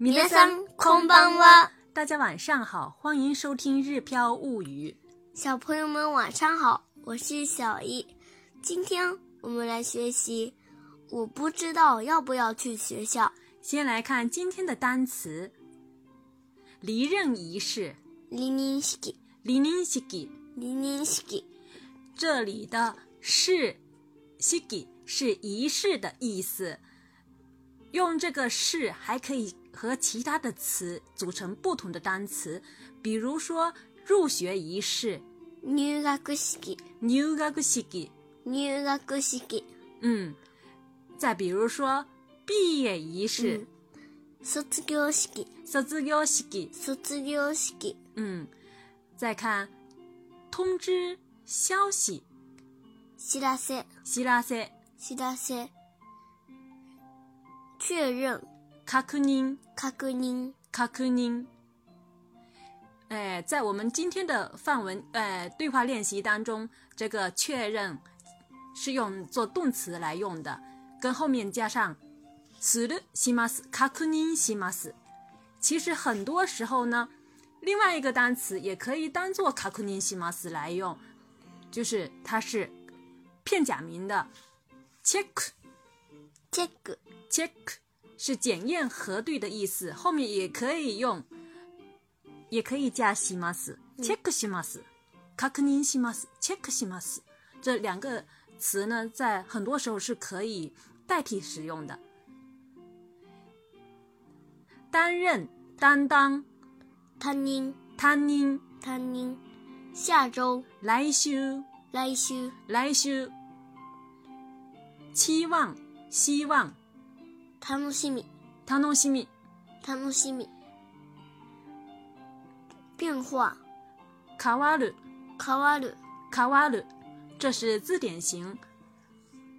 米こん空んは。大家晚上好，欢迎收听《日飘物语》。小朋友们晚上好，我是小易。今天我们来学习。我不知道要不要去学校。先来看今天的单词。离任仪式，离任 ski，离任 ski，离任 ski。这里的“是 s 是仪式的意思。用这个“是”还可以。和其他的词组成不同的单词，比如说入学仪式，入学式，入学式，入学式，嗯。再比如说毕业仪式，嗯，毕业式，卒業式，卒業式，嗯。再看通知消息，知らせ知らせ知らせ确认。卡克宁，卡克宁，哎，在我们今天的范文哎对话练习当中，这个确认是用做动词来用的，跟后面加上 “sulu simas kakunin simas”。其实很多时候呢，另外一个单词也可以当做 “kakunin simas” 来用，就是它是片假名的 “check check check”。是检验核对的意思，后面也可以用，也可以加します。c h e c k 西马斯，kakunin 西马斯，check 西马斯，这两个词呢，在很多时候是可以代替使用的。担任、担当，tanning，tanning，tanning，下周，来修，来修，来修，期望，希望。楽しみ、楽しみ、楽しみ。变化、変わる、変わる、変わる。这是字典型，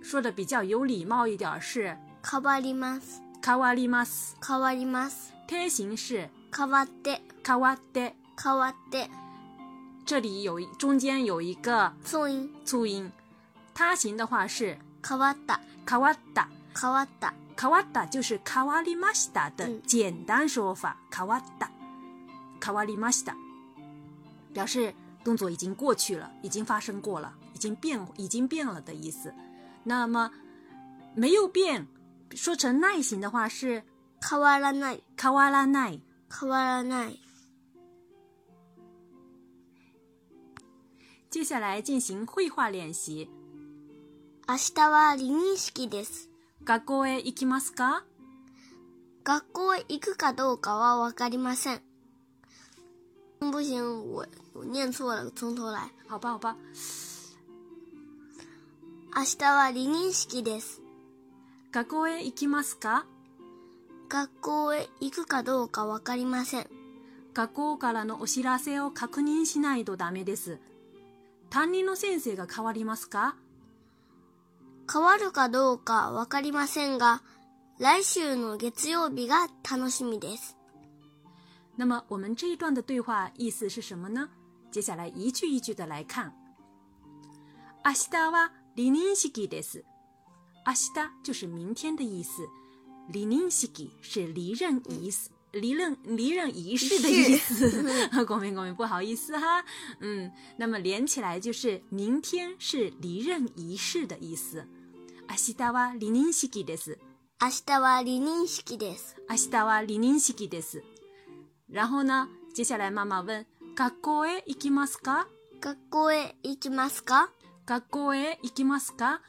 说的比较有礼貌一点是。変わります、変わります、変わります。他型是。変わって、変わって、変わって。这里有中间有一个促音，促音。他型的话是。変わった、変わった、変わった。卡瓦达就是卡瓦里马西达的简单说法。卡瓦达，卡瓦里马西达，表示动作已经过去了，已经发生过了，已经变，已经变了的意思。那么没有变，说成耐型的话是卡瓦拉奈，卡瓦拉奈，卡瓦拉奈。接下来进行绘画练习。明日はリニシです。学校へ行きますか学校へ行くかどうかはわかりません。不行，我我念错了，从头来。好吧，好吧。明日は離任式です。学校へ行きますか学校へ行くかどうかわかりません。学校からのお知らせを確認しないとダメです。担任の先生が変わりますか変わるかどうかわかりませんが、来週の月曜日が楽しみです。那么我们这一段的对话意思是什么呢？接下来一句一句的来看。明日は離任式です。明日就是明天的意思，離任式是离任仪式、离任离任仪式的意思。公明公明，不好意思哈。嗯，那么连起来就是明天是离任仪式的意思。明日は離任式です。明日は離任式です。明日は離任式です。然后呢，接下来妈妈问：“学校へ行きますか？”学校へ行きますか？学校へ行きますか？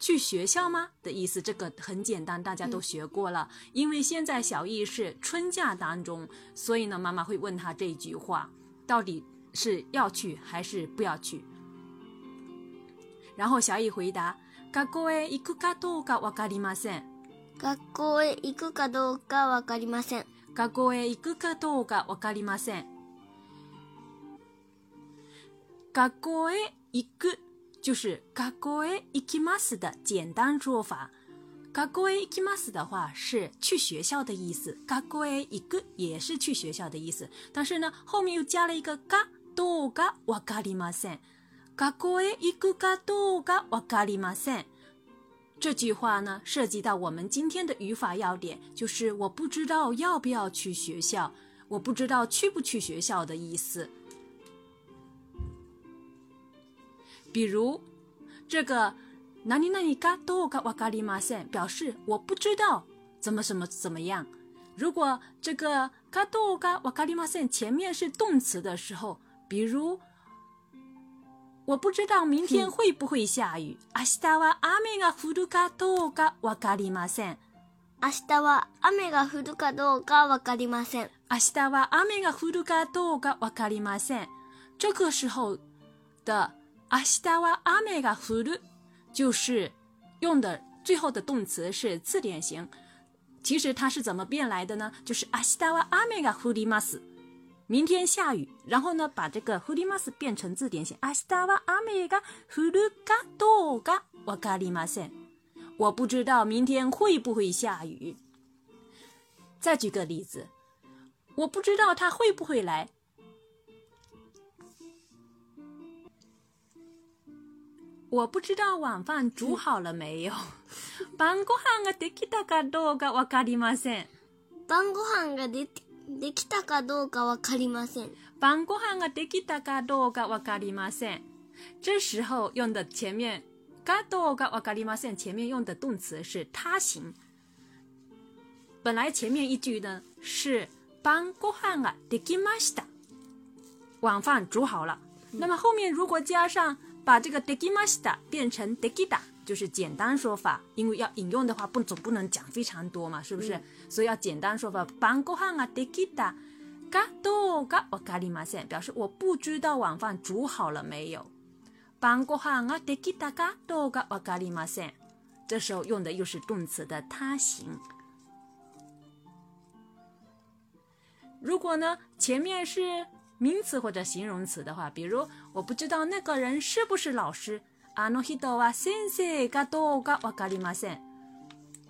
去学校吗的意思？这个很简单，大家都学过了。因为现在小易是春假当中，所以呢，妈妈会问他这句话，到底是要去还是不要去？然后小易回答。学校へ行くかどうかわかりません。学校へ行くかどうかわかりません。学校へ行くかどうかわかりません。学校へ行く就是学校へ行きます的简单说法。学校へ行きます的话是去学校的意思，学校へ行く也是去学校的意思。但是呢，后面又加了一个がどうかわかりません。嘎果诶，一个嘎多嘎瓦嘎里玛森，这句话呢涉及到我们今天的语法要点，就是我不知道要不要去学校，我不知道去不去学校的意思。比如这个哪里哪里嘎多嘎瓦嘎里马森，表示我不知道怎么怎么怎么样。如果这个嘎多嘎瓦嘎里马森前面是动词的时候，比如。我不知道明天会不会下雨。明日は雨が降るかどうかわかりません。明日は雨が降るかどうかわかりません。明日は雨が降るかどうかわかりません。这个时候的明日は雨が降る，就是用的最后的动词是次典型。其实它是怎么变来的呢？就是明日は雨が降ります。明天下雨，然后呢，把这个 h u r i m a s e 变成字典型。阿 s 达 a 阿美 amiga hurukado ga w a k a r i m a s 我不知道明天会不会下雨。再举个例子，我不知道他会不会来。我不知道晚饭煮好了没有。Ban gohan ga d e か e k i t a ka do g できたかどうかわかりません。晩ご飯ができたかどうかわかりません。这时候用的前面どうかわかりません。前面用的动词是他行。本来前面一句呢是晩ご飯ができました，晚饭煮好了。那么后面如果加上把这个できました变成できた。就是简单说法，因为要引用的话，不总不能讲非常多嘛，是不是？所以要简单说法。邦国汉阿德吉达嘎多嘎瓦嘎里嘛线，表示我不知道晚饭煮好了没有。邦国汉阿德吉达嘎多嘎瓦嘎里嘛线，这时候用的又是动词的他形。如果呢，前面是名词或者形容词的话，比如我不知道那个人是不是老师。あの人は先生かどうかわかりません。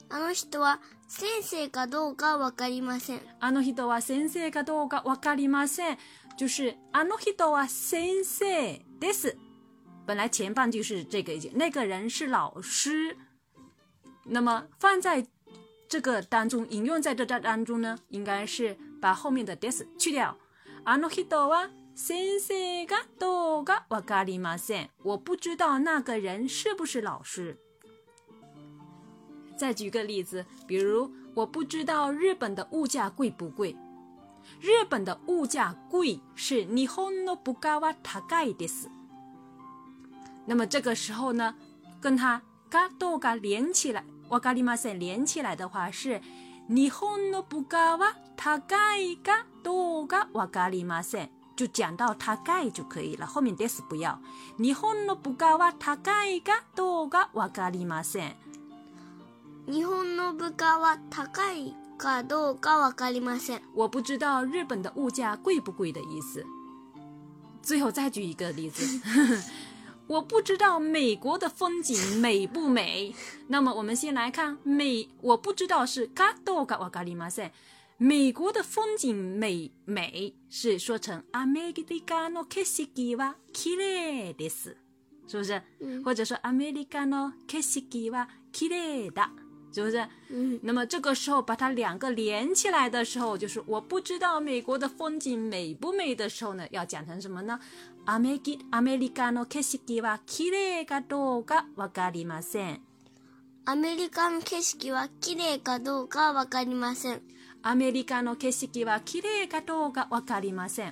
あの人は先生かどうかわかりません。あの人は先生かどうかわかりません。就是、あの人は先生です。本来前半句是这个意见，那个人是老师。那么放在这个当中，引用在这当当中呢，应该是把后面的 t h 去掉。あの人は先生，噶多噶我咖哩嘛先，我不知道那个人是不是老师。再举个例子，比如我不知道日本的物价贵不贵。日本的物价贵是日本の不かは高いです。那么这个时候呢，跟它噶多噶连起来，我咖哩嘛先连起来的话是日本の不かは高いか多噶我咖哩嘛先。就讲到它贵就可以了，后面 des 不要。日本の物価は高いかどうかわかりません。日本の物価は高いかどうかわかりません。我不知道日本的物价贵不贵的意思。最后再举一个例子，我不知道美国的风景美不美。那么我们先来看美，我不知道是高いかわかりません。美国的风景美美是说成 “America no k e s i k i wa kire des”，是不是？或者说 “America no k e s i k i wa kire da”，是不是？嗯。那么这个时候把它两个连起来的时候，就是我不知道美国的风景美不美的时候呢，要讲成什么呢？“America America no k e s i k i wa kire g a d o g a wakarimasen”，“America no keshiki wa kire ka dou a wakarimasen”。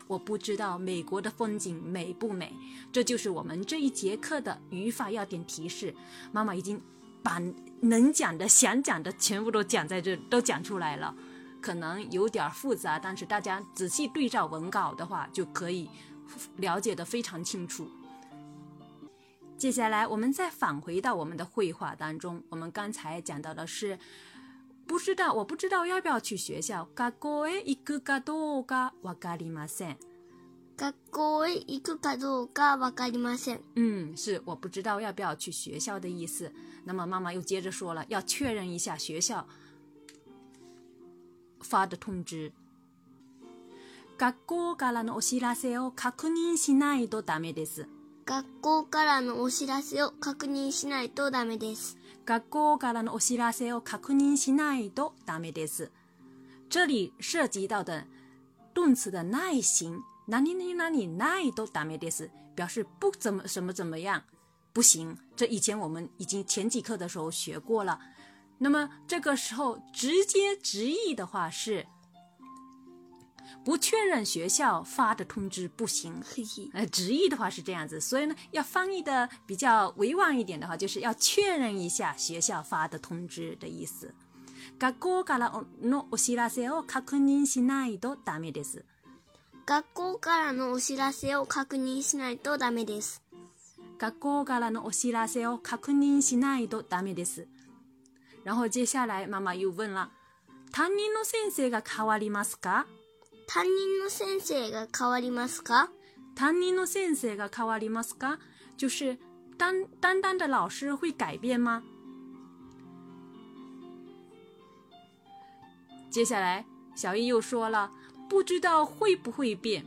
我不知道美国的风景美不美，这就是我们这一节课的语法要点提示。妈妈已经把能讲的、想讲的全部都讲在这，都讲出来了，可能有点复杂，但是大家仔细对照文稿的话，就可以了解的非常清楚。接下来，我们再返回到我们的绘画当中，我们刚才讲到的是。不知道，我不知道要不要去学校。学校かどうかわかりません。学校かどうかわかりません。嗯，是我不知道要不要去学校的意思。那么妈妈又接着说了，要确认一下学校发的通知。学校からのお知らせを確認しないとダメです。学校からのお知らせを確認しないとダメです。学校からのお知らせを確認しないとダメです。这里涉及到的动词的耐型，哪里哪里哪里耐都ダメです，表示不怎么什么怎么样，不行。这以前我们已经前几课的时候学过了。那么这个时候直接直译的话是。不确认学校发的通知不行。呃，直译的话是这样子，所以呢，要翻译的比较委婉一点的话，就是要确认一下学校发的通知的意思。学校からのお知らせを確認しないとダメです。学校からのお知らせを確認しないとダメです。然后接下来妈妈又问了：担任の先生が変わりますか？担任の先生が変わりますか担任の先生が変わりますか就是担担当的老师会改变吗？接下来，小易又说了，不知道会不会变。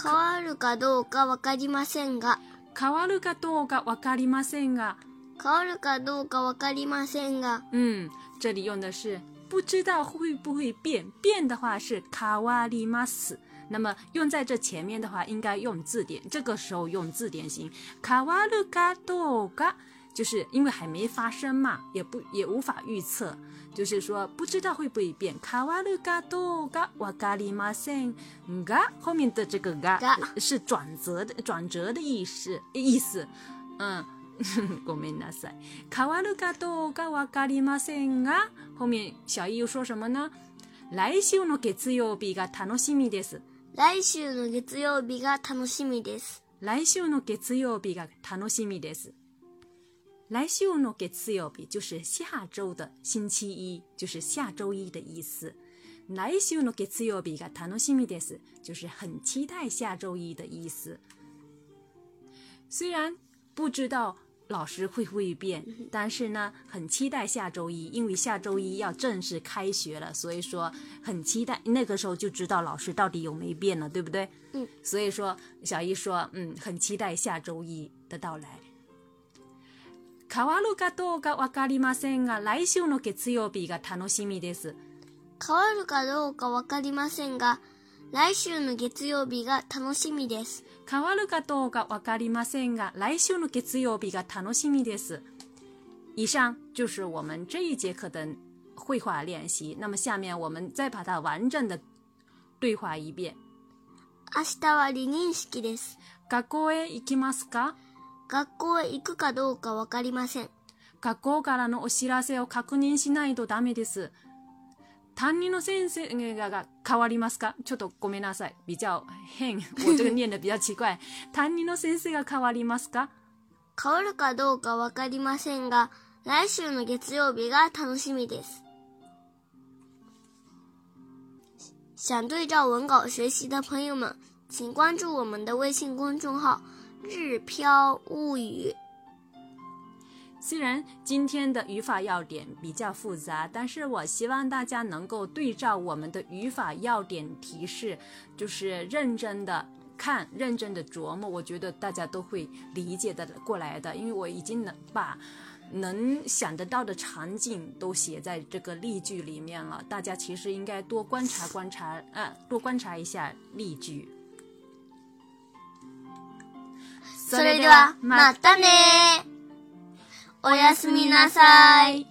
変わるかどうかわかりませんが。変わるかどうかわかりませんが。変わるかどうかわかりませんが。ん、这里用的是不知道会不会变？变的话是カワリマス。那么用在这前面的话，应该用字典。这个时候用字典行。カワルガトガ，就是因为还没发生嘛，也不也无法预测。就是说不知道会不会变。カワルガトガわかりません。ガ后面的这个ガ是转折的转折的意思意思。嗯，ごめんなさい。わるかどうかわかりませんが。后面小易又说什么呢？来週の月曜日が楽しみです。来週の月曜日が楽しみです。来週の月曜日が楽しみです。来週の月曜日就是下周的星期一，就是下周一的意思。来週の月曜日が楽しみです就是很期待下周一的意思。虽然不知道。老师会不会变？但是呢，很期待下周一，因为下周一要正式开学了，所以说很期待那个时候就知道老师到底有没变了，对不对？嗯，所以说小姨说，嗯，很期待下周一的到来。変わるかどうかわかりませんが、来週の月曜日が楽しみです。変わるかどうかわかりませんが。来週の月曜日が楽しみです。変わるかどうかわかりませんが、来週の月曜日が楽しみです。以上就是我们这一节课的绘画练习。那么下面我们再把它完整的对话一遍。明日は離任式です。学校へ行きますか学校へ行くかどうかわかりません。学校からのお知らせを確認しないとダメです。担任の先生が変わりますかちょっとごめんなさい。比较変。我这个念的比较奇怪。担任の先生が変わりますか変わるかどうかわかりませんが、来週の月曜日が楽しみです。想对照文稿学习的朋友们，请关注我们的微信公众号“日飘物语”。虽然今天的语法要点比较复杂，但是我希望大家能够对照我们的语法要点提示，就是认真的看，认真的琢磨。我觉得大家都会理解的过来的，因为我已经能把能想得到的场景都写在这个例句里面了。大家其实应该多观察观察，啊，多观察一下例句。それではまたね。おやすみなさい。